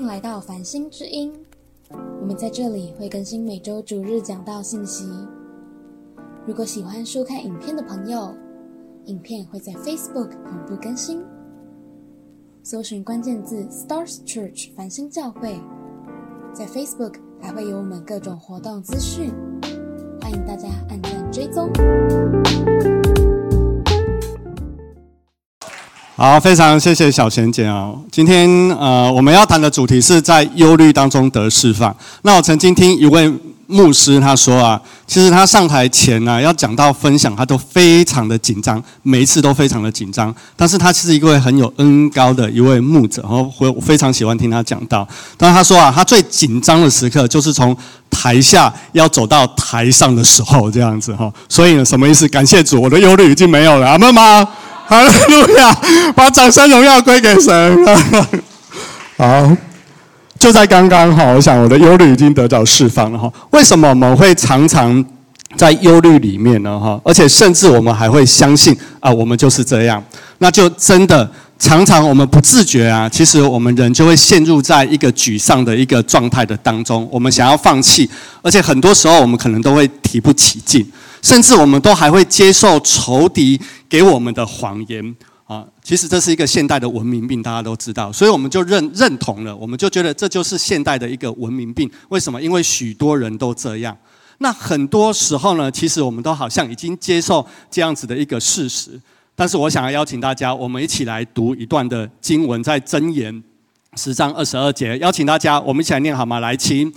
迎来到繁星之音，我们在这里会更新每周主日讲道信息。如果喜欢收看影片的朋友，影片会在 Facebook 同步更新，搜寻关键字 Stars Church 繁星教会，在 Facebook 还会有我们各种活动资讯，欢迎大家按赞追踪。好，非常谢谢小贤姐啊！今天呃，我们要谈的主题是在忧虑当中得释放。那我曾经听一位牧师他说啊，其实他上台前呢，要讲到分享，他都非常的紧张，每一次都非常的紧张。但是他是一位很有恩高的一位牧者，然后我非常喜欢听他讲到。但他说啊，他最紧张的时刻就是从台下要走到台上的时候，这样子哈。所以呢，什么意思？感谢主，我的忧虑已经没有了，阿门吗？哈利路亚！把掌声荣耀归给神。好，就在刚刚哈，我想我的忧虑已经得到释放了哈。为什么我们会常常在忧虑里面呢？哈，而且甚至我们还会相信啊，我们就是这样。那就真的常常我们不自觉啊，其实我们人就会陷入在一个沮丧的一个状态的当中。我们想要放弃，而且很多时候我们可能都会提不起劲。甚至我们都还会接受仇敌给我们的谎言啊！其实这是一个现代的文明病，大家都知道，所以我们就认认同了，我们就觉得这就是现代的一个文明病。为什么？因为许多人都这样。那很多时候呢，其实我们都好像已经接受这样子的一个事实。但是我想要邀请大家，我们一起来读一段的经文，在箴言十章二十二节。邀请大家，我们一起来念好吗？来，请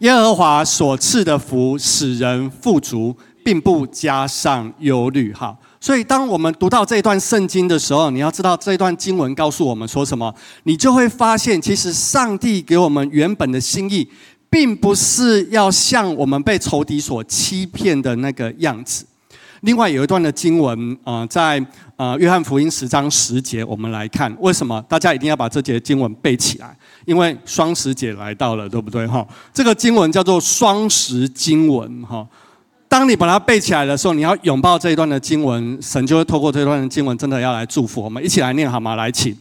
耶和华所赐的福，使人富足。并不加上忧虑，哈。所以当我们读到这段圣经的时候，你要知道这段经文告诉我们说什么，你就会发现，其实上帝给我们原本的心意，并不是要像我们被仇敌所欺骗的那个样子。另外有一段的经文，呃，在呃约翰福音十章十节，我们来看为什么大家一定要把这节经文背起来，因为双十节来到了，对不对？哈，这个经文叫做双十经文，哈。当你把它背起来的时候，你要拥抱这一段的经文，神就会透过这段的经文，真的要来祝福我们。一起来念好吗？来，请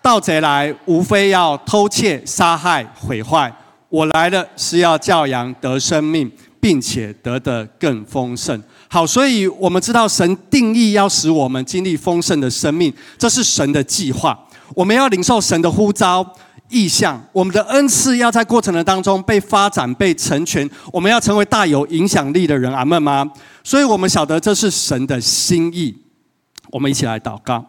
盗贼来，无非要偷窃、杀害、毁坏。我来的是要教养得生命，并且得的更丰盛。好，所以我们知道神定义要使我们经历丰盛的生命，这是神的计划。我们要领受神的呼召。意向，我们的恩赐要在过程的当中被发展、被成全。我们要成为大有影响力的人，阿门吗？所以我们晓得这是神的心意。我们一起来祷告，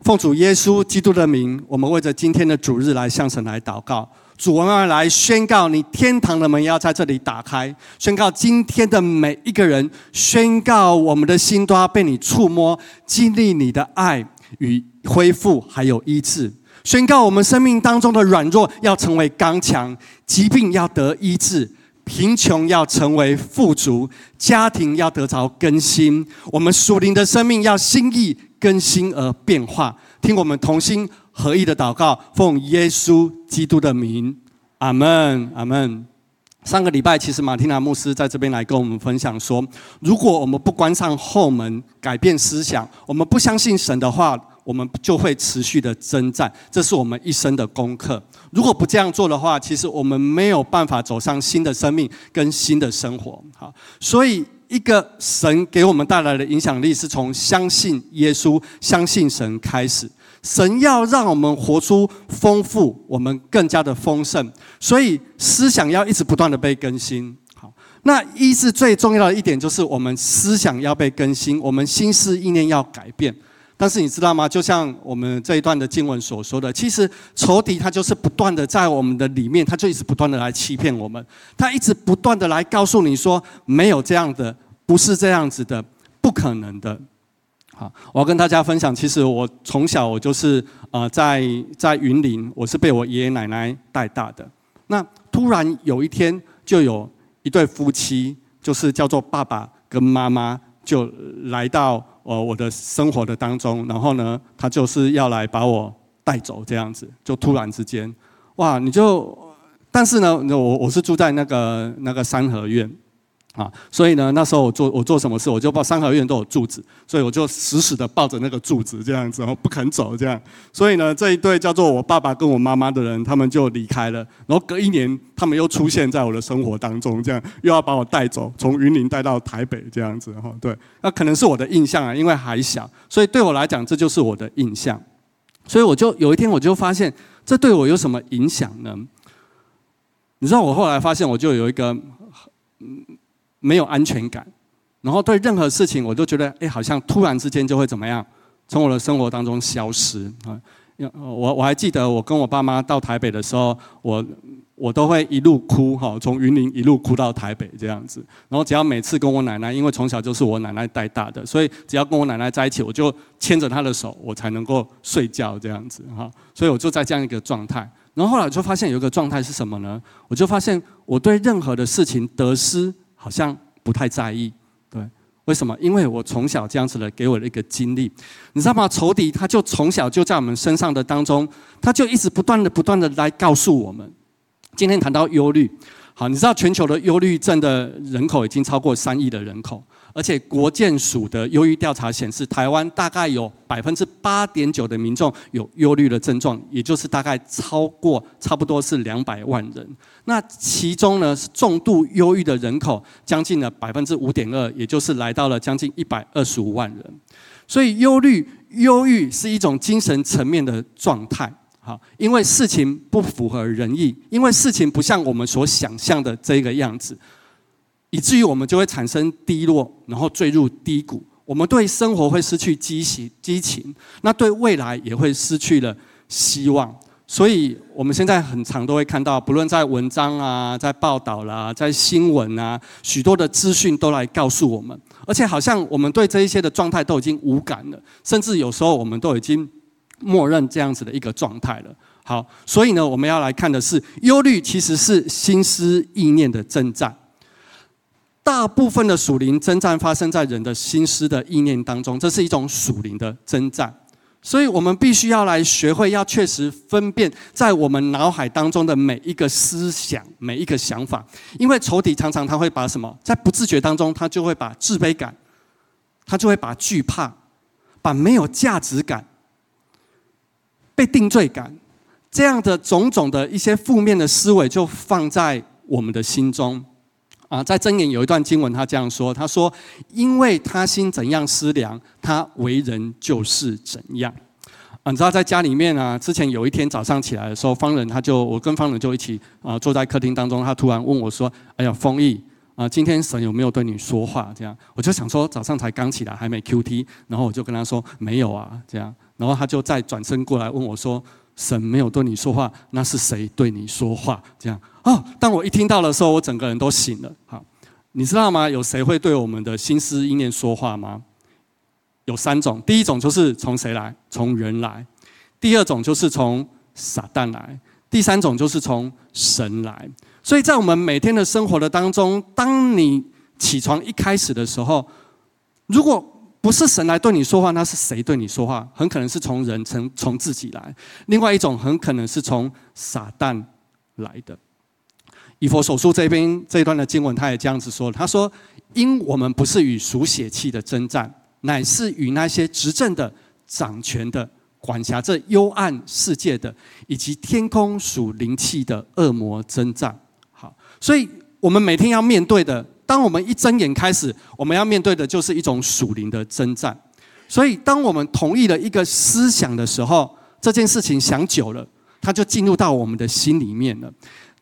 奉主耶稣基督的名，我们为着今天的主日来向神来祷告。主，我们来宣告，你天堂的门要在这里打开，宣告今天的每一个人，宣告我们的心都要被你触摸，经历你的爱与恢复，还有医治。宣告我们生命当中的软弱要成为刚强，疾病要得医治，贫穷要成为富足，家庭要得着更新，我们属灵的生命要心意更新而变化。听我们同心合意的祷告，奉耶稣基督的名，阿门，阿门。上个礼拜，其实马蒂娜牧师在这边来跟我们分享说，如果我们不关上后门，改变思想，我们不相信神的话。我们就会持续的征战，这是我们一生的功课。如果不这样做的话，其实我们没有办法走上新的生命跟新的生活。好，所以一个神给我们带来的影响力，是从相信耶稣、相信神开始。神要让我们活出丰富，我们更加的丰盛。所以思想要一直不断的被更新。好，那一是最重要的一点，就是我们思想要被更新，我们心思意念要改变。但是你知道吗？就像我们这一段的经文所说的，其实仇敌他就是不断的在我们的里面，他就一直不断的来欺骗我们，他一直不断的来告诉你说没有这样的，不是这样子的，不可能的。好，我要跟大家分享，其实我从小我就是呃在在云林，我是被我爷爷奶奶带大的。那突然有一天，就有一对夫妻，就是叫做爸爸跟妈妈，就来到。呃，我的生活的当中，然后呢，他就是要来把我带走，这样子，就突然之间，哇！你就，但是呢，我我是住在那个那个三合院，啊，所以呢，那时候我做我做什么事，我就报三合院都有柱子，所以我就死死的抱着那个柱子这样子，然后不肯走这样。所以呢，这一对叫做我爸爸跟我妈妈的人，他们就离开了。然后隔一年，他们又出现在我的生活当中，这样又要把我带走，从云林带到台北这样子哈。对，那可能是我的印象啊，因为还小，所以对我来讲，这就是我的印象。所以我就有一天我就发现，这对我有什么影响呢？你知道，我后来发现，我就有一个嗯。没有安全感，然后对任何事情，我都觉得，哎，好像突然之间就会怎么样，从我的生活当中消失啊！我我还记得，我跟我爸妈到台北的时候，我我都会一路哭哈，从云林一路哭到台北这样子。然后只要每次跟我奶奶，因为从小就是我奶奶带大的，所以只要跟我奶奶在一起，我就牵着她的手，我才能够睡觉这样子哈。所以我就在这样一个状态。然后后来就发现有一个状态是什么呢？我就发现我对任何的事情得失。好像不太在意，对，为什么？因为我从小这样子的给我的一个经历，你知道吗？仇敌他就从小就在我们身上的当中，他就一直不断的不断的来告诉我们。今天谈到忧虑，好，你知道全球的忧虑症的人口已经超过三亿的人口。而且国建署的忧郁调查显示，台湾大概有百分之八点九的民众有忧虑的症状，也就是大概超过差不多是两百万人。那其中呢，是重度忧郁的人口将近了百分之五点二，也就是来到了将近一百二十五万人。所以忧虑、忧郁是一种精神层面的状态，好，因为事情不符合人意，因为事情不像我们所想象的这个样子。以至于我们就会产生低落，然后坠入低谷。我们对生活会失去激情，激情，那对未来也会失去了希望。所以，我们现在很常都会看到，不论在文章啊，在报道啦，在新闻啊，许多的资讯都来告诉我们，而且好像我们对这一些的状态都已经无感了，甚至有时候我们都已经默认这样子的一个状态了。好，所以呢，我们要来看的是，忧虑其实是心思意念的征战。大部分的属灵征战发生在人的心思的意念当中，这是一种属灵的征战，所以我们必须要来学会，要确实分辨在我们脑海当中的每一个思想、每一个想法，因为仇敌常常他会把什么，在不自觉当中，他就会把自卑感，他就会把惧怕，把没有价值感、被定罪感这样的种种的一些负面的思维，就放在我们的心中。啊，在箴言有一段经文，他这样说：“他说，因为他心怎样思量，他为人就是怎样。”啊，你知道在家里面啊，之前有一天早上起来的时候，方仁他就我跟方仁就一起啊坐在客厅当中，他突然问我说：“哎呀，丰毅啊，今天神有没有对你说话？”这样，我就想说早上才刚起来，还没 Q T，然后我就跟他说：“没有啊。”这样，然后他就再转身过来问我说：“神没有对你说话，那是谁对你说话？”这样。哦，当我一听到的时候，我整个人都醒了。好，你知道吗？有谁会对我们的心思意念说话吗？有三种，第一种就是从谁来？从人来；第二种就是从撒旦来；第三种就是从神来。所以在我们每天的生活的当中，当你起床一开始的时候，如果不是神来对你说话，那是谁对你说话？很可能是从人，从从自己来。另外一种很可能是从撒旦来的。以佛手书这边这一段的经文，他也这样子说：“他说，因我们不是与属血气的征战，乃是与那些执政的、掌权的、管辖这幽暗世界的，以及天空属灵气的恶魔征战。”好，所以我们每天要面对的，当我们一睁眼开始，我们要面对的就是一种属灵的征战。所以，当我们同意了一个思想的时候，这件事情想久了，它就进入到我们的心里面了。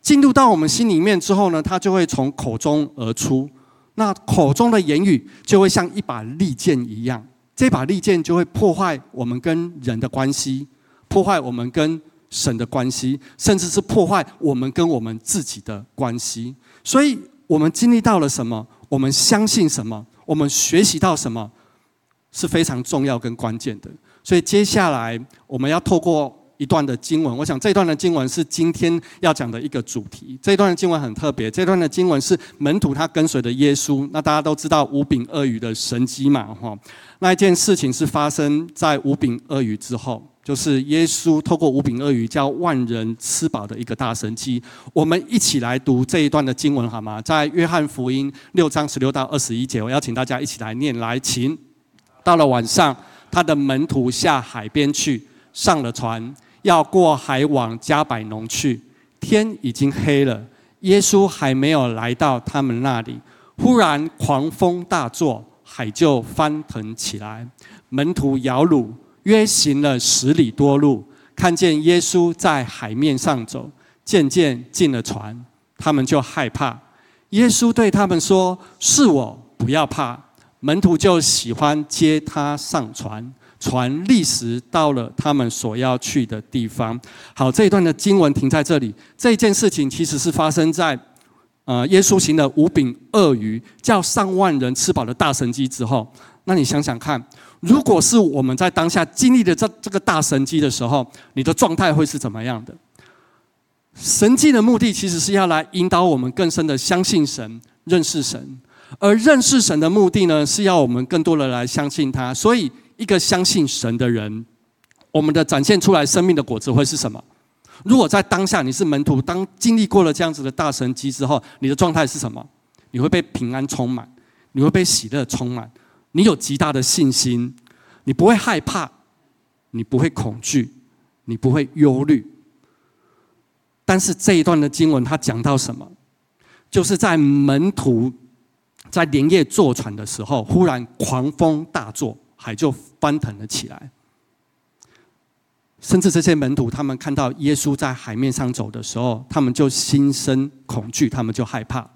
进入到我们心里面之后呢，它就会从口中而出。那口中的言语就会像一把利剑一样，这把利剑就会破坏我们跟人的关系，破坏我们跟神的关系，甚至是破坏我们跟我们自己的关系。所以，我们经历到了什么？我们相信什么？我们学习到什么？是非常重要跟关键的。所以，接下来我们要透过。一段的经文，我想这段的经文是今天要讲的一个主题。这段的经文很特别，这段的经文是门徒他跟随的耶稣。那大家都知道五饼鳄鱼的神机嘛，哈，那一件事情是发生在五饼鳄鱼之后。就是耶稣透过五饼二鱼叫万人吃饱的一个大神迹。我们一起来读这一段的经文好吗？在约翰福音六章十六到二十一节，我邀请大家一起来念。来，请。到了晚上，他的门徒下海边去，上了船，要过海往加百农去。天已经黑了，耶稣还没有来到他们那里，忽然狂风大作，海就翻腾起来。门徒摇橹，约行了十里多路，看见耶稣在海面上走，渐渐进了船，他们就害怕。耶稣对他们说：“是我，不要怕。”门徒就喜欢接他上船，船立时到了他们所要去的地方。好，这一段的经文停在这里。这件事情其实是发生在，呃，耶稣行了五饼二鱼，叫上万人吃饱的大神迹之后。那你想想看。如果是我们在当下经历的这这个大神迹的时候，你的状态会是怎么样的？神迹的目的其实是要来引导我们更深的相信神、认识神，而认识神的目的呢，是要我们更多的来相信他。所以，一个相信神的人，我们的展现出来生命的果子会是什么？如果在当下你是门徒，当经历过了这样子的大神迹之后，你的状态是什么？你会被平安充满，你会被喜乐充满。你有极大的信心，你不会害怕，你不会恐惧，你不会忧虑。但是这一段的经文，它讲到什么？就是在门徒在连夜坐船的时候，忽然狂风大作，海就翻腾了起来。甚至这些门徒，他们看到耶稣在海面上走的时候，他们就心生恐惧，他们就害怕。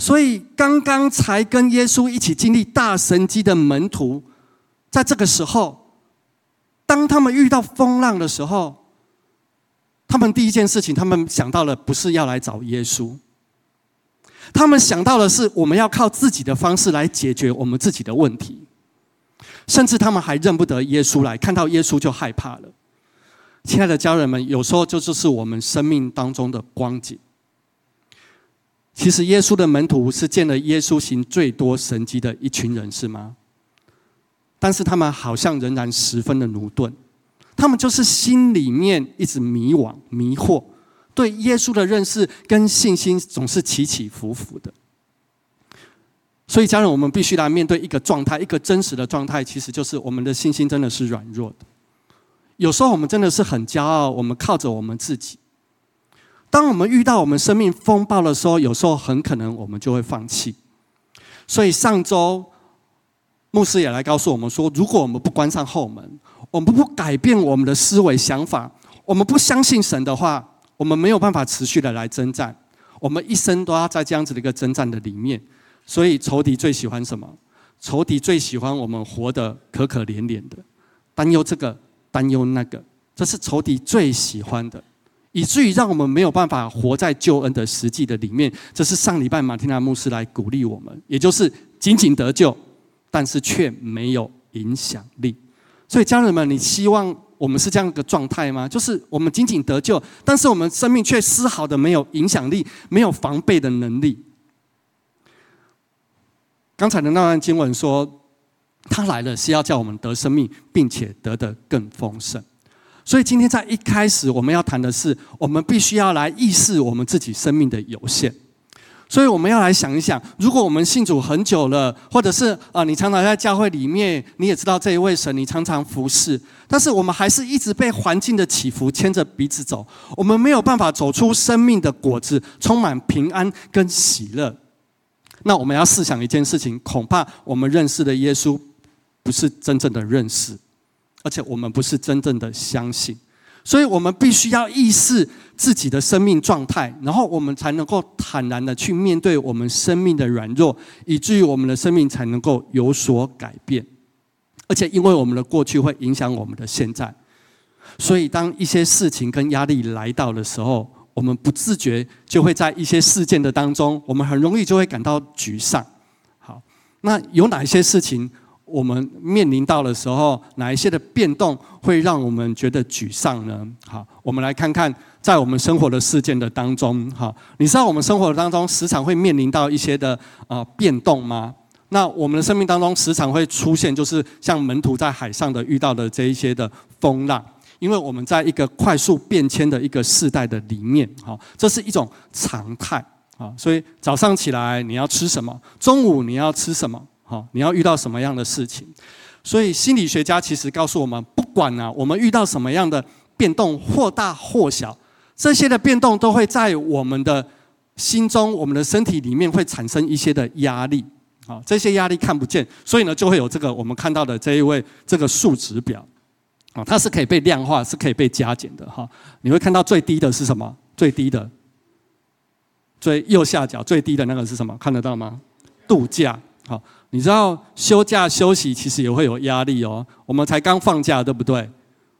所以，刚刚才跟耶稣一起经历大神迹的门徒，在这个时候，当他们遇到风浪的时候，他们第一件事情，他们想到了不是要来找耶稣，他们想到的是我们要靠自己的方式来解决我们自己的问题，甚至他们还认不得耶稣来，看到耶稣就害怕了。亲爱的家人们，有时候这就是我们生命当中的光景。其实耶稣的门徒是见了耶稣行最多神迹的一群人，是吗？但是他们好像仍然十分的驽钝，他们就是心里面一直迷惘、迷惑，对耶稣的认识跟信心总是起起伏伏的。所以，家人，我们必须来面对一个状态，一个真实的状态，其实就是我们的信心真的是软弱的。有时候我们真的是很骄傲，我们靠着我们自己。当我们遇到我们生命风暴的时候，有时候很可能我们就会放弃。所以上周牧师也来告诉我们说，如果我们不关上后门，我们不改变我们的思维想法，我们不相信神的话，我们没有办法持续的来征战。我们一生都要在这样子的一个征战的里面。所以仇敌最喜欢什么？仇敌最喜欢我们活得可可怜怜的，担忧这个，担忧那个，这是仇敌最喜欢的。以至于让我们没有办法活在救恩的实际的里面，这是上礼拜马丁娜牧师来鼓励我们，也就是仅仅得救，但是却没有影响力。所以家人们，你希望我们是这样一个状态吗？就是我们仅仅得救，但是我们生命却丝毫的没有影响力，没有防备的能力。刚才的那段经文说，他来了是要叫我们得生命，并且得的更丰盛。所以今天在一开始，我们要谈的是，我们必须要来意识我们自己生命的有限。所以我们要来想一想，如果我们信主很久了，或者是啊，你常常在教会里面，你也知道这一位神，你常常服侍，但是我们还是一直被环境的起伏牵着鼻子走，我们没有办法走出生命的果子，充满平安跟喜乐。那我们要试想一件事情，恐怕我们认识的耶稣，不是真正的认识。而且我们不是真正的相信，所以我们必须要意识自己的生命状态，然后我们才能够坦然的去面对我们生命的软弱，以至于我们的生命才能够有所改变。而且，因为我们的过去会影响我们的现在，所以当一些事情跟压力来到的时候，我们不自觉就会在一些事件的当中，我们很容易就会感到沮丧。好，那有哪一些事情？我们面临到的时候，哪一些的变动会让我们觉得沮丧呢？好，我们来看看在我们生活的事件的当中，哈，你知道我们生活当中时常会面临到一些的啊变动吗？那我们的生命当中时常会出现，就是像门徒在海上的遇到的这一些的风浪，因为我们在一个快速变迁的一个世代的里面，哈，这是一种常态啊。所以早上起来你要吃什么，中午你要吃什么，好，你要遇到什么样的事情？所以心理学家其实告诉我们，不管呢我们遇到什么样的变动，或大或小，这些的变动都会在我们的心中、我们的身体里面会产生一些的压力。好，这些压力看不见，所以呢，就会有这个我们看到的这一位这个数值表，啊，它是可以被量化，是可以被加减的哈。你会看到最低的是什么？最低的，最右下角最低的那个是什么？看得到吗？度假。好，你知道休假休息其实也会有压力哦。我们才刚放假，对不对？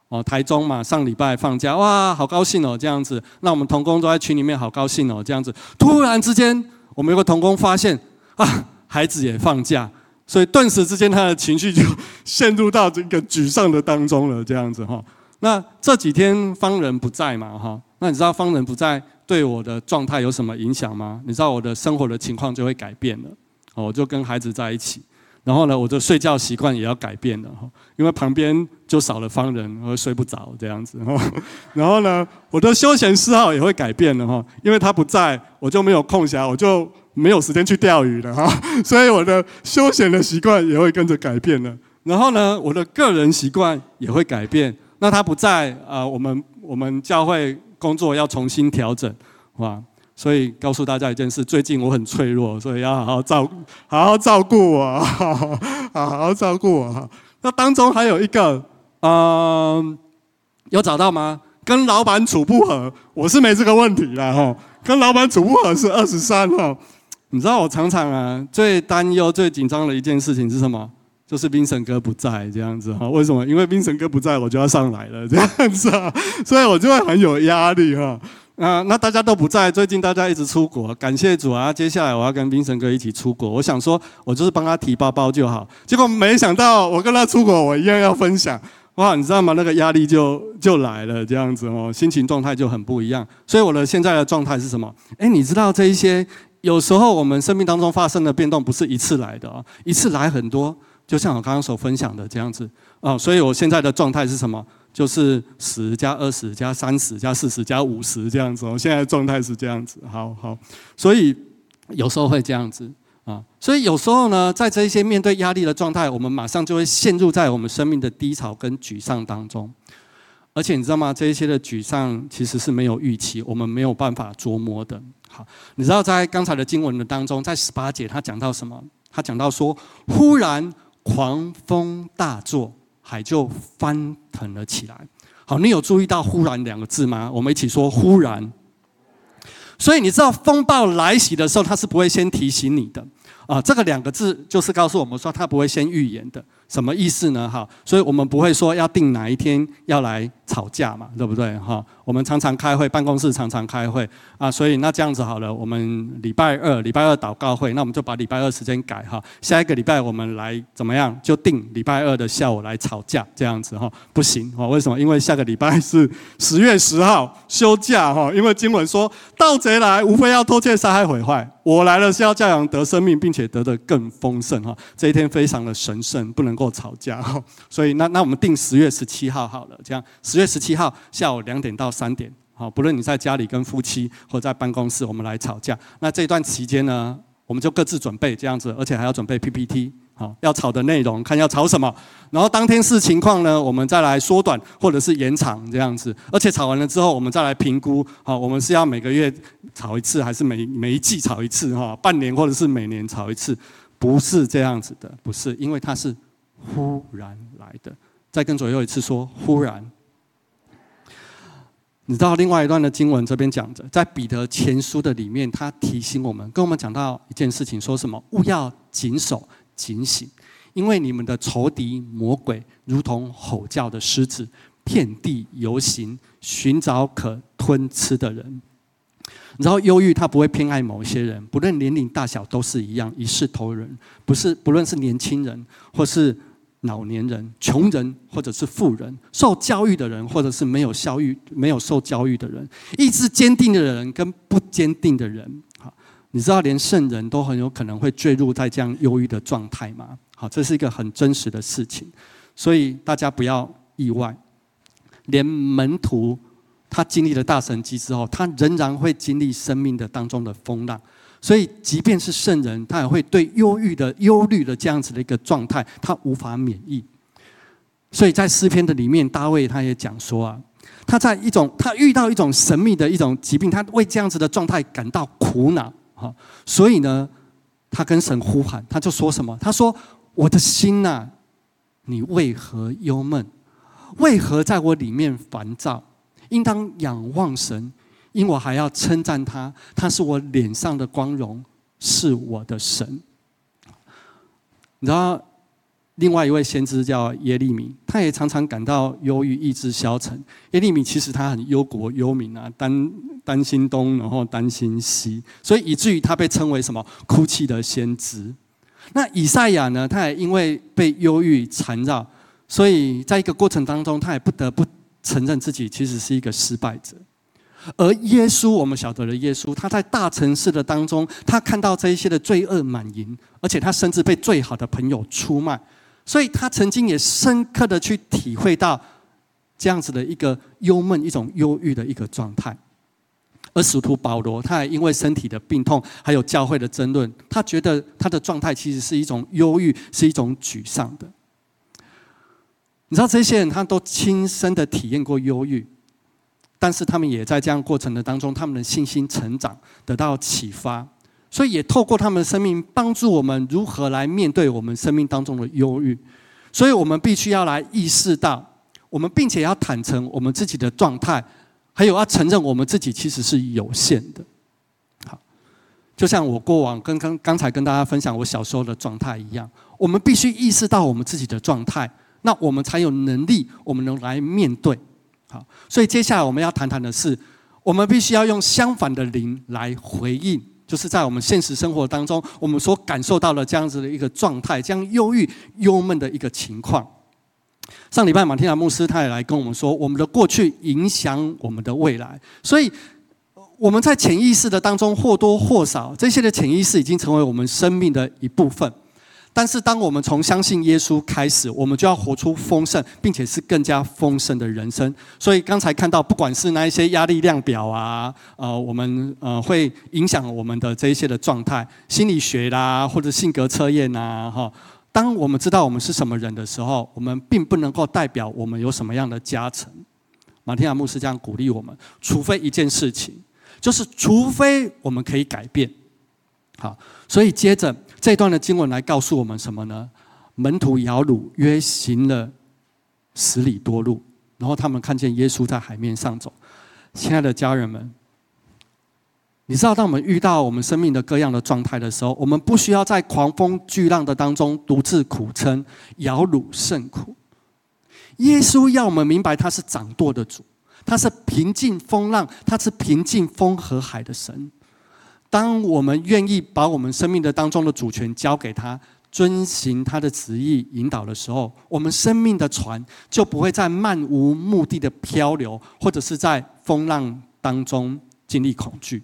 哦，台中嘛，上礼拜放假，哇，好高兴哦，这样子。那我们同工都在群里面，好高兴哦，这样子。突然之间，我们有个同工发现啊。孩子也放假，所以顿时之间他的情绪就陷入到这个沮丧的当中了，这样子哈。那这几天方人不在嘛哈，那你知道方人不在对我的状态有什么影响吗？你知道我的生活的情况就会改变了，我就跟孩子在一起，然后呢，我的睡觉习惯也要改变了哈，因为旁边就少了方人，我睡不着这样子哈。然后呢，我的休闲嗜好也会改变了哈，因为他不在，我就没有空暇，我就。没有时间去钓鱼了哈，所以我的休闲的习惯也会跟着改变了。然后呢，我的个人习惯也会改变。那他不在啊，我们我们教会工作要重新调整，哇！所以告诉大家一件事：最近我很脆弱，所以要好好照好好照顾我，好好照顾我。那当中还有一个，嗯，有找到吗？跟老板处不和，我是没这个问题啦哈。跟老板处不和是二十三哈。你知道我常常啊最担忧、最紧张的一件事情是什么？就是冰神哥不在这样子哈。为什么？因为冰神哥不在，我就要上来了这样子啊，所以我就会很有压力哈。啊，那大家都不在，最近大家一直出国，感谢主啊。接下来我要跟冰神哥一起出国，我想说我就是帮他提包包就好。结果没想到我跟他出国，我一样要分享哇，你知道吗？那个压力就就来了这样子哦，心情状态就很不一样。所以我的现在的状态是什么？哎，你知道这一些？有时候我们生命当中发生的变动不是一次来的啊，一次来很多，就像我刚刚所分享的这样子啊，所以我现在的状态是什么？就是十加二十加三十加四十加五十这样子。哦现在状态是这样子，好好，所以有时候会这样子啊，所以有时候呢，在这一些面对压力的状态，我们马上就会陷入在我们生命的低潮跟沮丧当中。而且你知道吗？这一些的沮丧其实是没有预期，我们没有办法琢磨的。好，你知道在刚才的经文的当中，在十八节他讲到什么？他讲到说，忽然狂风大作，海就翻腾了起来。好，你有注意到“忽然”两个字吗？我们一起说“忽然”。所以你知道风暴来袭的时候，它是不会先提醒你的啊。这个两个字就是告诉我们说，它不会先预言的。什么意思呢？哈，所以我们不会说要定哪一天要来吵架嘛，对不对？哈，我们常常开会，办公室常常开会啊，所以那这样子好了，我们礼拜二礼拜二祷告会，那我们就把礼拜二时间改哈，下一个礼拜我们来怎么样？就定礼拜二的下午来吵架这样子哈，不行哈，为什么？因为下个礼拜是 十月十号休假哈，因为经文说盗贼来，无非要偷窃、杀害、毁坏。我来了是要教养得生命，并且得的更丰盛哈。这一天非常的神圣，不能够吵架哈。所以那那我们定十月十七号好了，这样十月十七号下午两点到三点，好，不论你在家里跟夫妻或在办公室，我们来吵架。那这段期间呢，我们就各自准备这样子，而且还要准备 PPT。好，要吵的内容，看要吵什么，然后当天视情况呢，我们再来缩短或者是延长这样子，而且吵完了之后，我们再来评估，好，我们是要每个月吵一次，还是每每一季吵一次？哈，半年或者是每年吵一次？不是这样子的，不是，因为它是忽然来的。再跟左右一次说，忽然。你知道另外一段的经文这边讲着，在彼得前书的里面，他提醒我们，跟我们讲到一件事情，说什么？勿要谨守。警醒，因为你们的仇敌魔鬼如同吼叫的狮子，遍地游行，寻找可吞吃的人。然后忧郁，他不会偏爱某些人，不论年龄大小都是一样，一视同仁。不是，不论是年轻人，或是老年人，穷人，或者是富人，受教育的人，或者是没有教育、没有受教育的人，意志坚定的人跟不坚定的人。好，你知道，连圣人都很有可能会坠入在这样忧郁的状态吗？好，这是一个很真实的事情，所以大家不要意外。连门徒他经历了大神迹之后，他仍然会经历生命的当中的风浪。所以，即便是圣人，他也会对忧郁的、忧虑的这样子的一个状态，他无法免疫。所以在诗篇的里面，大卫他也讲说啊，他在一种他遇到一种神秘的一种疾病，他为这样子的状态感到苦恼啊。所以呢，他跟神呼喊，他就说什么？他说：“我的心呐，你为何忧闷？为何在我里面烦躁？应当仰望神。”因我还要称赞他，他是我脸上的光荣，是我的神。你知道，另外一位先知叫耶利米，他也常常感到忧郁、意志消沉。耶利米其实他很忧国忧民啊，担担心东，然后担心西，所以以至于他被称为什么哭泣的先知。那以赛亚呢，他也因为被忧郁缠绕，所以在一个过程当中，他也不得不承认自己其实是一个失败者。而耶稣，我们晓得的耶稣，他在大城市的当中，他看到这一些的罪恶满盈，而且他甚至被最好的朋友出卖，所以他曾经也深刻的去体会到这样子的一个忧闷、一种忧郁的一个状态。而使徒保罗，他也因为身体的病痛，还有教会的争论，他觉得他的状态其实是一种忧郁，是一种沮丧的。你知道，这些人他都亲身的体验过忧郁。但是他们也在这样过程的当中，他们的信心成长得到启发，所以也透过他们的生命帮助我们如何来面对我们生命当中的忧郁。所以我们必须要来意识到，我们并且要坦诚我们自己的状态，还有要承认我们自己其实是有限的。好，就像我过往跟刚刚才跟大家分享我小时候的状态一样，我们必须意识到我们自己的状态，那我们才有能力，我们能来面对。好，所以接下来我们要谈谈的是，我们必须要用相反的灵来回应，就是在我们现实生活当中，我们所感受到的这样子的一个状态，这样忧郁、忧闷的一个情况。上礼拜马天亚牧师他也来跟我们说，我们的过去影响我们的未来，所以我们在潜意识的当中或多或少，这些的潜意识已经成为我们生命的一部分。但是，当我们从相信耶稣开始，我们就要活出丰盛，并且是更加丰盛的人生。所以，刚才看到，不管是那一些压力量表啊，呃，我们呃会影响我们的这一些的状态，心理学啦，或者性格测验呐，哈。当我们知道我们是什么人的时候，我们并不能够代表我们有什么样的加成。马天亚牧师这样鼓励我们：，除非一件事情，就是除非我们可以改变。好，所以接着。这段的经文来告诉我们什么呢？门徒摇橹约行了十里多路，然后他们看见耶稣在海面上走。亲爱的家人们，你知道，当我们遇到我们生命的各样的状态的时候，我们不需要在狂风巨浪的当中独自苦撑，摇橹甚苦。耶稣要我们明白，他是掌舵的主，他是平静风浪，他是平静风和海的神。当我们愿意把我们生命的当中的主权交给他，遵循他的旨意引导的时候，我们生命的船就不会在漫无目的的漂流，或者是在风浪当中经历恐惧。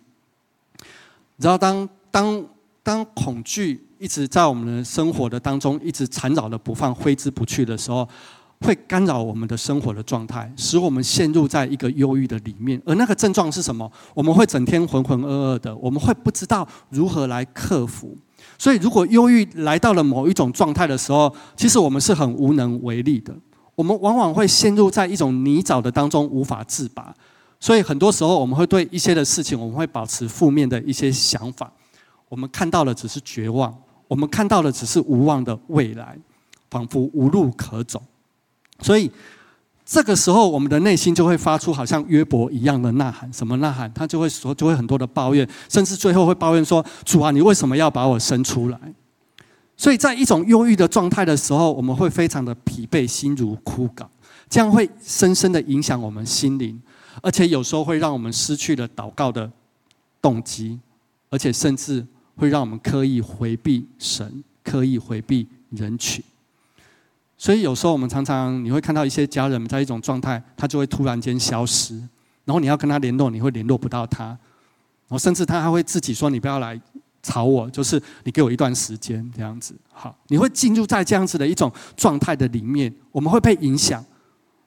然后，当当当恐惧一直在我们的生活的当中一直缠绕的不放、挥之不去的时候。会干扰我们的生活的状态，使我们陷入在一个忧郁的里面。而那个症状是什么？我们会整天浑浑噩噩的，我们会不知道如何来克服。所以，如果忧郁来到了某一种状态的时候，其实我们是很无能为力的。我们往往会陷入在一种泥沼的当中，无法自拔。所以，很多时候我们会对一些的事情，我们会保持负面的一些想法。我们看到的只是绝望，我们看到的只是无望的未来，仿佛无路可走。所以，这个时候，我们的内心就会发出好像约伯一样的呐喊。什么呐喊？他就会说，就会很多的抱怨，甚至最后会抱怨说：“主啊，你为什么要把我生出来？”所以在一种忧郁的状态的时候，我们会非常的疲惫，心如枯槁，这样会深深的影响我们心灵，而且有时候会让我们失去了祷告的动机，而且甚至会让我们刻意回避神，刻意回避人群。所以有时候我们常常你会看到一些家人在一种状态，他就会突然间消失，然后你要跟他联络，你会联络不到他，然后甚至他还会自己说：“你不要来吵我，就是你给我一段时间这样子。好，你会进入在这样子的一种状态的里面，我们会被影响，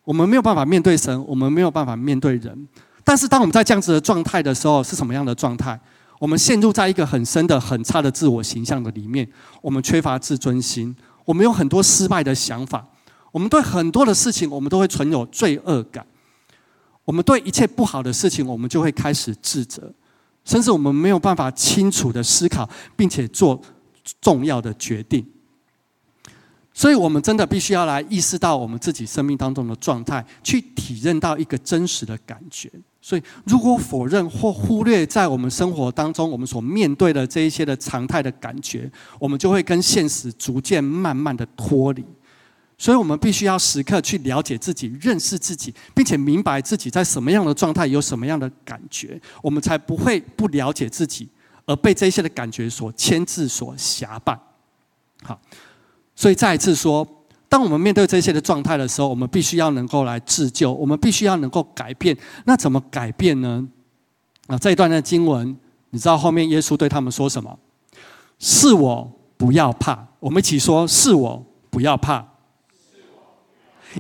我们没有办法面对神，我们没有办法面对人。但是当我们在这样子的状态的时候，是什么样的状态？我们陷入在一个很深的、很差的自我形象的里面，我们缺乏自尊心，我们有很多失败的想法，我们对很多的事情，我们都会存有罪恶感，我们对一切不好的事情，我们就会开始自责，甚至我们没有办法清楚的思考，并且做重要的决定。所以，我们真的必须要来意识到我们自己生命当中的状态，去体认到一个真实的感觉。所以，如果否认或忽略在我们生活当中我们所面对的这一些的常态的感觉，我们就会跟现实逐渐慢慢的脱离。所以，我们必须要时刻去了解自己、认识自己，并且明白自己在什么样的状态、有什么样的感觉，我们才不会不了解自己，而被这些的感觉所牵制、所辖绊。好。所以再一次说，当我们面对这些的状态的时候，我们必须要能够来自救，我们必须要能够改变。那怎么改变呢？啊，这一段的经文，你知道后面耶稣对他们说什么？是我不要怕。我们一起说：是我不要怕。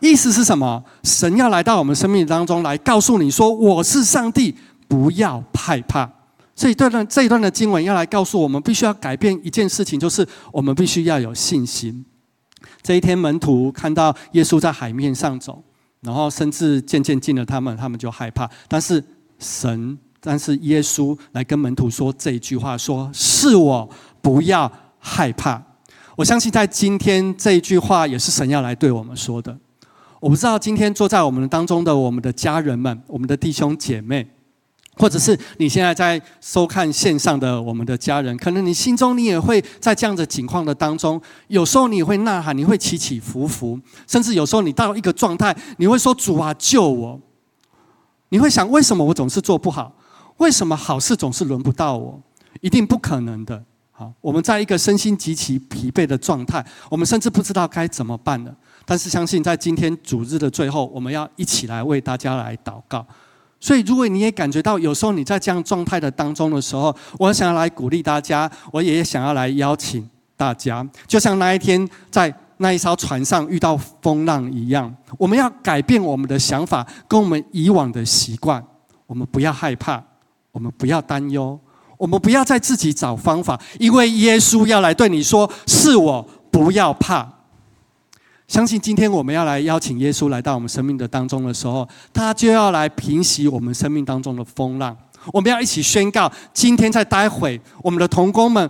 意思是什么？神要来到我们生命当中来告诉你说：我是上帝，不要害怕。这一段的这一段的经文要来告诉我们，必须要改变一件事情，就是我们必须要有信心。这一天，门徒看到耶稣在海面上走，然后甚至渐渐近了他们，他们就害怕。但是神，但是耶稣来跟门徒说这一句话：说是我不要害怕。我相信在今天这一句话也是神要来对我们说的。我不知道今天坐在我们当中的我们的家人们，我们的弟兄姐妹。或者是你现在在收看线上的我们的家人，可能你心中你也会在这样的情况的当中，有时候你会呐喊，你会起起伏伏，甚至有时候你到一个状态，你会说主啊救我！你会想为什么我总是做不好？为什么好事总是轮不到我？一定不可能的。好，我们在一个身心极其疲惫的状态，我们甚至不知道该怎么办了。但是相信在今天主日的最后，我们要一起来为大家来祷告。所以，如果你也感觉到有时候你在这样状态的当中的时候，我想要来鼓励大家，我也想要来邀请大家，就像那一天在那一艘船上遇到风浪一样，我们要改变我们的想法，跟我们以往的习惯。我们不要害怕，我们不要担忧，我们不要再自己找方法，因为耶稣要来对你说：“是我，不要怕。”相信今天我们要来邀请耶稣来到我们生命的当中的时候，他就要来平息我们生命当中的风浪。我们要一起宣告：今天在待会，我们的童工们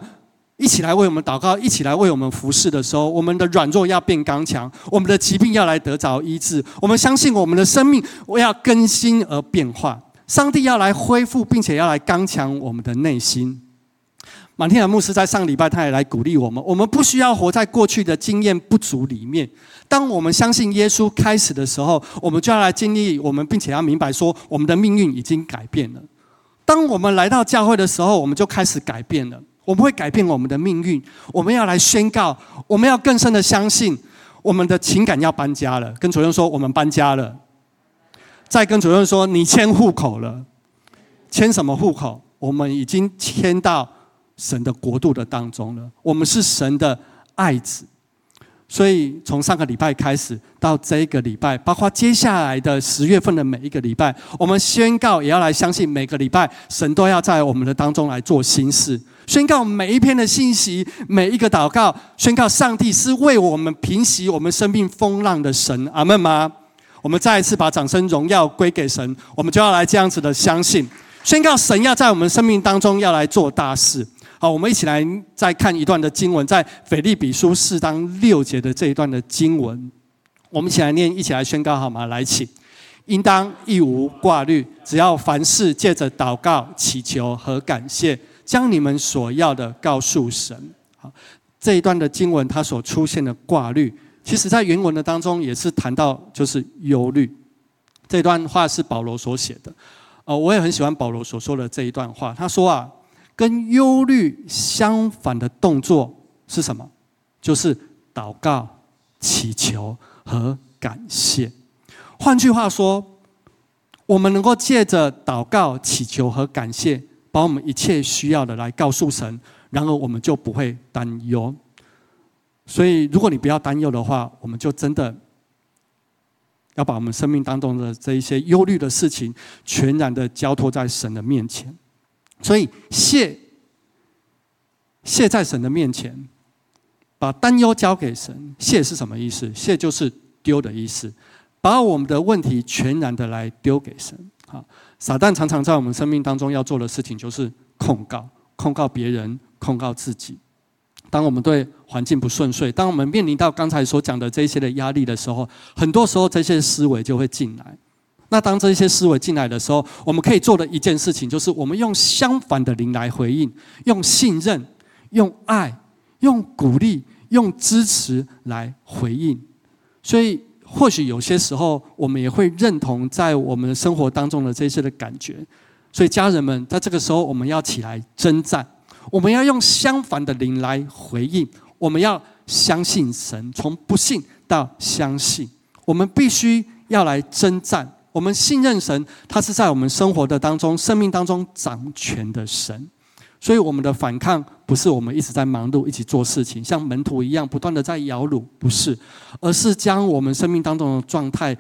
一起来为我们祷告，一起来为我们服侍的时候，我们的软弱要变刚强，我们的疾病要来得着医治。我们相信我们的生命我要更新而变化，上帝要来恢复，并且要来刚强我们的内心。马天雅牧师在上礼拜，他也来鼓励我们：我们不需要活在过去的经验不足里面。当我们相信耶稣开始的时候，我们就要来经历我们，并且要明白说，我们的命运已经改变了。当我们来到教会的时候，我们就开始改变了。我们会改变我们的命运。我们要来宣告，我们要更深的相信，我们的情感要搬家了。跟主任说，我们搬家了。再跟主任说，你迁户口了。迁什么户口？我们已经迁到。神的国度的当中了，我们是神的爱子，所以从上个礼拜开始到这个礼拜，包括接下来的十月份的每一个礼拜，我们宣告也要来相信，每个礼拜神都要在我们的当中来做新事，宣告每一篇的信息，每一个祷告，宣告上帝是为我们平息我们生命风浪的神，阿门吗？我们再一次把掌声荣耀归给神，我们就要来这样子的相信，宣告神要在我们生命当中要来做大事。好，我们一起来再看一段的经文，在腓利比书四章六节的这一段的经文，我们一起来念，一起来宣告好吗？来，请，应当一无挂虑，只要凡事借着祷告、祈求和感谢，将你们所要的告诉神。好，这一段的经文它所出现的挂虑，其实在原文的当中也是谈到就是忧虑。这段话是保罗所写的，呃，我也很喜欢保罗所说的这一段话，他说啊。跟忧虑相反的动作是什么？就是祷告、祈求和感谢。换句话说，我们能够借着祷告、祈求和感谢，把我们一切需要的来告诉神，然而我们就不会担忧。所以，如果你不要担忧的话，我们就真的要把我们生命当中的这一些忧虑的事情，全然的交托在神的面前。所以，卸卸在神的面前，把担忧交给神。卸是什么意思？卸就是丢的意思，把我们的问题全然的来丢给神。好，撒旦常常在我们生命当中要做的事情，就是控告、控告别人、控告自己。当我们对环境不顺遂，当我们面临到刚才所讲的这些的压力的时候，很多时候这些思维就会进来。那当这些思维进来的时候，我们可以做的一件事情，就是我们用相反的灵来回应，用信任、用爱、用鼓励、用支持来回应。所以，或许有些时候，我们也会认同在我们生活当中的这些的感觉。所以，家人们，在这个时候，我们要起来征战。我们要用相反的灵来回应。我们要相信神，从不信到相信。我们必须要来征战。我们信任神，他是在我们生活的当中、生命当中掌权的神。所以，我们的反抗不是我们一直在忙碌、一起做事情，像门徒一样不断的在摇橹，不是，而是将我们生命当中的状态，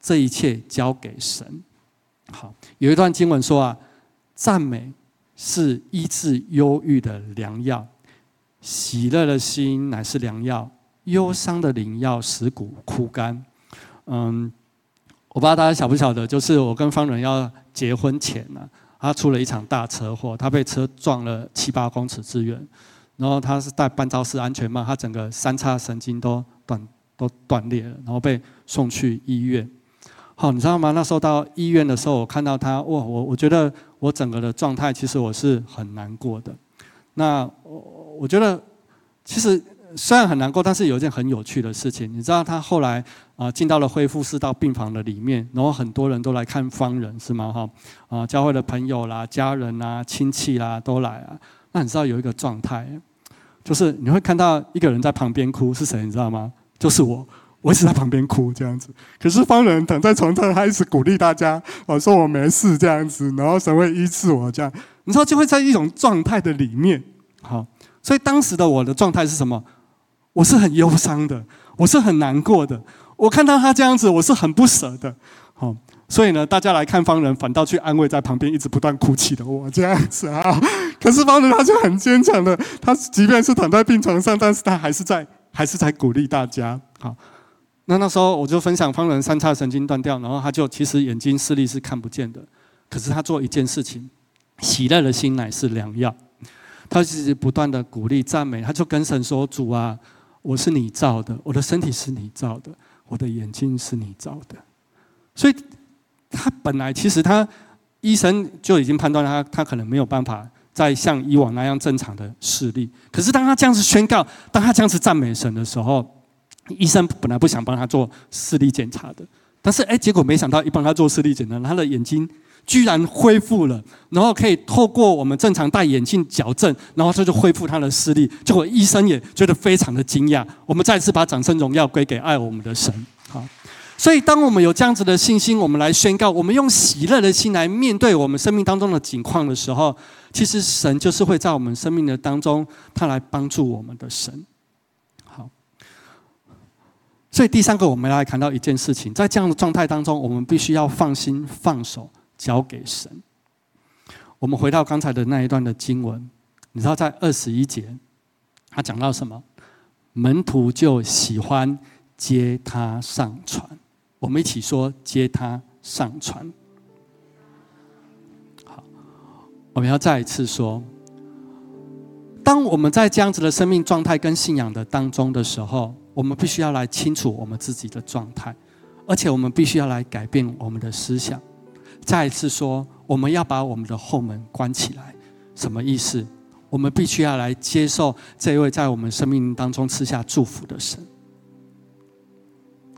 这一切交给神。好，有一段经文说啊，赞美。是医治忧郁的良药，喜乐的心乃是良药，忧伤的灵药使骨枯干。嗯，我不知道大家晓不晓得，就是我跟方仁要结婚前呢，他出了一场大车祸，他被车撞了七八公尺之远，然后他是戴半罩式安全帽，他整个三叉神经都断都断裂了，然后被送去医院。好，你知道吗？那时候到医院的时候，我看到他，哇，我我觉得我整个的状态其实我是很难过的。那我我觉得其实虽然很难过，但是有一件很有趣的事情，你知道他后来啊进到了恢复室到病房的里面，然后很多人都来看方人是吗？哈啊，教会的朋友啦、家人啦、亲戚啦都来啊。那你知道有一个状态，就是你会看到一个人在旁边哭，是谁？你知道吗？就是我。我一直在旁边哭这样子，可是方人躺在床上，他一直鼓励大家，我说我没事这样子，然后神会医治我这样，你知道就会在一种状态的里面，好，所以当时的我的状态是什么？我是很忧伤的，我是很难过的，我看到他这样子，我是很不舍的，好，所以呢，大家来看方人，反倒去安慰在旁边一直不断哭泣的我这样子啊，可是方人他就很坚强的，他即便是躺在病床上，但是他还是在还是在鼓励大家，好。那那时候我就分享方人三叉神经断掉，然后他就其实眼睛视力是看不见的，可是他做一件事情，喜乐的心乃是良药。他其实不断的鼓励赞美，他就跟神说：“主啊，我是你造的，我的身体是你造的，我的眼睛是你造的。”所以他本来其实他医生就已经判断他他可能没有办法再像以往那样正常的视力。可是当他这样子宣告，当他这样子赞美神的时候。医生本来不想帮他做视力检查的，但是哎，结果没想到一帮他做视力检查，他的眼睛居然恢复了，然后可以透过我们正常戴眼镜矫正，然后他就恢复他的视力。结果医生也觉得非常的惊讶。我们再次把掌声荣耀归给爱我们的神。好，所以当我们有这样子的信心，我们来宣告，我们用喜乐的心来面对我们生命当中的境况的时候，其实神就是会在我们生命的当中，他来帮助我们的神。好所以第三个，我们来看到一件事情，在这样的状态当中，我们必须要放心放手交给神。我们回到刚才的那一段的经文，你知道在二十一节，他讲到什么？门徒就喜欢接他上船。我们一起说：接他上船。好，我们要再一次说，当我们在这样子的生命状态跟信仰的当中的时候。我们必须要来清楚我们自己的状态，而且我们必须要来改变我们的思想。再一次说，我们要把我们的后门关起来，什么意思？我们必须要来接受这位在我们生命当中赐下祝福的神。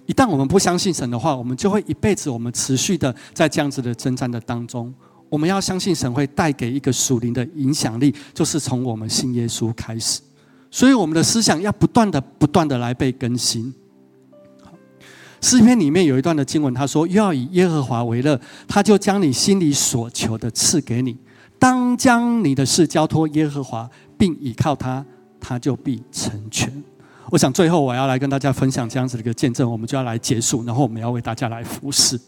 一旦我们不相信神的话，我们就会一辈子我们持续的在这样子的征战的当中。我们要相信神会带给一个属灵的影响力，就是从我们信耶稣开始。所以，我们的思想要不断的、不断的来被更新。诗篇里面有一段的经文，他说：“要以耶和华为乐，他就将你心里所求的赐给你。当将你的事交托耶和华，并倚靠他，他就必成全。我想最后我要来跟大家分享这样子的一个见证，我们就要来结束，然后我们要为大家来服侍。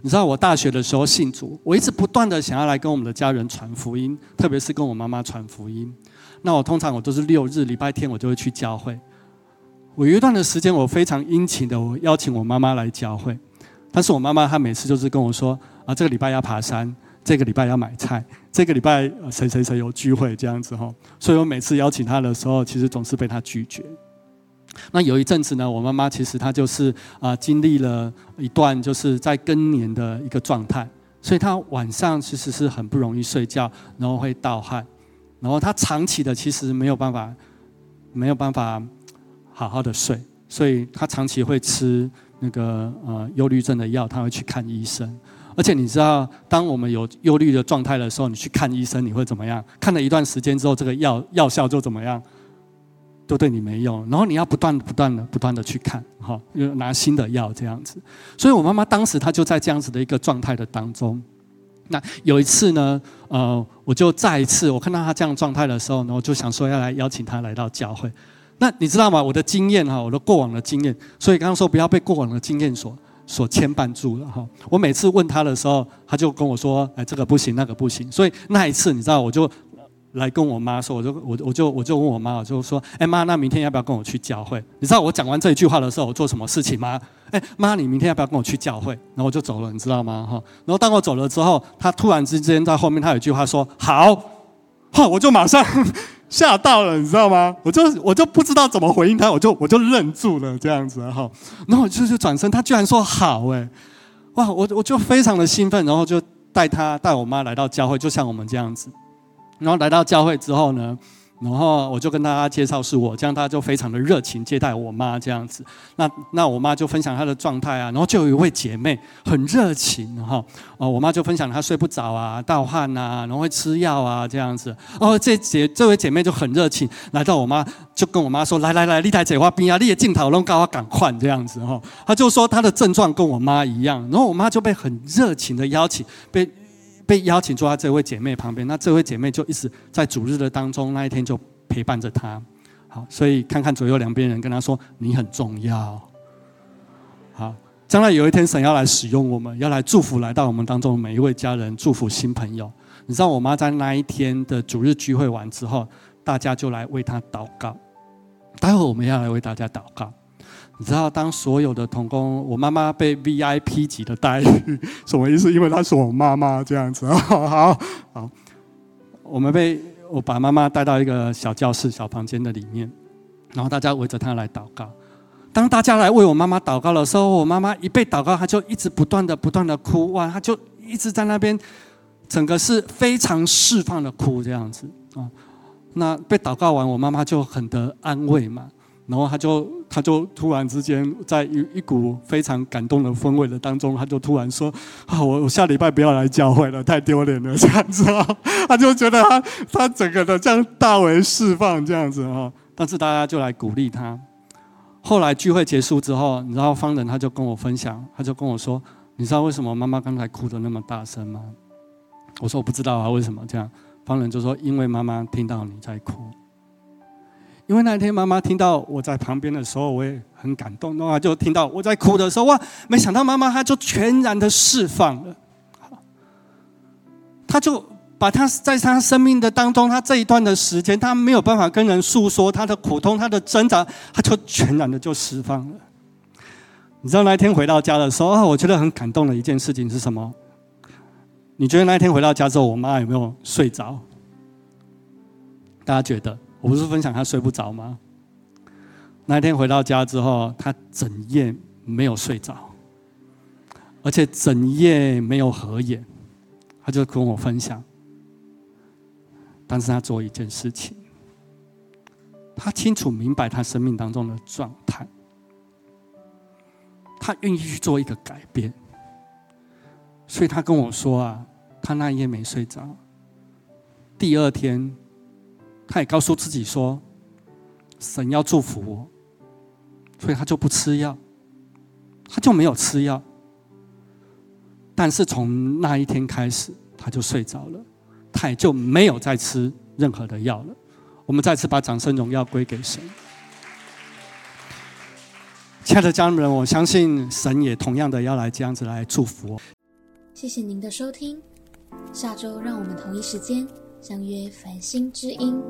你知道我大学的时候信主，我一直不断的想要来跟我们的家人传福音，特别是跟我妈妈传福音。那我通常我都是六日礼拜天我就会去教会。我有一段的时间，我非常殷勤的我邀请我妈妈来教会，但是我妈妈她每次就是跟我说啊，这个礼拜要爬山，这个礼拜要买菜，这个礼拜谁谁谁有聚会这样子哈，所以我每次邀请她的时候，其实总是被她拒绝。那有一阵子呢，我妈妈其实她就是啊经历了一段就是在更年的一个状态，所以她晚上其实是很不容易睡觉，然后会盗汗，然后她长期的其实没有办法没有办法。好好的睡，所以他长期会吃那个呃忧虑症的药，他会去看医生。而且你知道，当我们有忧虑的状态的时候，你去看医生，你会怎么样？看了一段时间之后，这个药药效就怎么样，都对你没用。然后你要不断不断的不断的去看，哈，又拿新的药这样子。所以我妈妈当时她就在这样子的一个状态的当中。那有一次呢，呃，我就再一次我看到她这样状态的时候，然后就想说要来邀请她来到教会。那你知道吗？我的经验哈，我的过往的经验，所以刚刚说不要被过往的经验所所牵绊住了哈。我每次问他的时候，他就跟我说：“哎，这个不行，那个不行。”所以那一次，你知道，我就来跟我妈说，我就我我就我就问我妈，我就说：“哎妈，那明天要不要跟我去教会？”你知道我讲完这一句话的时候，我做什么事情吗？哎妈，你明天要不要跟我去教会？然后我就走了，你知道吗？哈。然后当我走了之后，他突然之间在后面，他有一句话说：“好。”哈，我就马上。吓到了，你知道吗？我就我就不知道怎么回应他，我就我就愣住了这样子哈。然后我就就转身，他居然说好哎，哇！我我就非常的兴奋，然后就带他带我妈来到教会，就像我们这样子。然后来到教会之后呢？然后我就跟大家介绍是我，这样大家就非常的热情接待我妈这样子。那那我妈就分享她的状态啊，然后就有一位姐妹很热情哈，哦，我妈就分享她睡不着啊、盗汗呐，然后会吃药啊这样子。哦，这姐这位姐妹就很热情，来到我妈就跟我妈说：“来来来，立台姐花冰啊，立也镜头弄高啊，赶快这样子哈。”她就说她的症状跟我妈一样，然后我妈就被很热情的邀请被。被邀请坐在这位姐妹旁边，那这位姐妹就一直在主日的当中，那一天就陪伴着她。好，所以看看左右两边人，跟她说：“你很重要。”好，将来有一天神要来使用我们，要来祝福来到我们当中每一位家人，祝福新朋友。你知道我妈在那一天的主日聚会完之后，大家就来为她祷告。待会我们要来为大家祷告。你知道，当所有的童工，我妈妈被 VIP 级的待遇，什么意思？因为她是我妈妈这样子。好好，我们被我把妈妈带到一个小教室、小房间的里面，然后大家围着她来祷告。当大家来为我妈妈祷告的时候，我妈妈一被祷告，她就一直不断的、不断的哭，哇，她就一直在那边，整个是非常释放的哭这样子啊。那被祷告完，我妈妈就很得安慰嘛。然后他就他就突然之间在一一股非常感动的氛围的当中，他就突然说：“啊，我我下礼拜不要来教会了，太丢脸了。”这样子啊，他就觉得他他整个的这样大为释放这样子啊。但是大家就来鼓励他。后来聚会结束之后，你知道方人他就跟我分享，他就跟我说：“你知道为什么妈妈刚才哭的那么大声吗？”我说：“我不知道啊，为什么这样？”方人就说：“因为妈妈听到你在哭。”因为那一天妈妈听到我在旁边的时候，我也很感动。然后就听到我在哭的时候，哇！没想到妈妈她就全然的释放了，她就把她在她生命的当中，她这一段的时间，她没有办法跟人诉说她的苦痛、她的挣扎，她就全然的就释放了。你知道那一天回到家的时候，我觉得很感动的一件事情是什么？你觉得那一天回到家之后，我妈有没有睡着？大家觉得？我不是分享他睡不着吗？那一天回到家之后，他整夜没有睡着，而且整夜没有合眼。他就跟我分享，但是他做一件事情，他清楚明白他生命当中的状态，他愿意去做一个改变。所以他跟我说啊，他那一夜没睡着，第二天。他也告诉自己说：“神要祝福我，所以他就不吃药，他就没有吃药。但是从那一天开始，他就睡着了，他也就没有再吃任何的药了。我们再次把掌声荣耀归给神。亲爱的家人们，我相信神也同样的要来这样子来祝福我。谢谢您的收听，下周让我们同一时间相约繁星之音。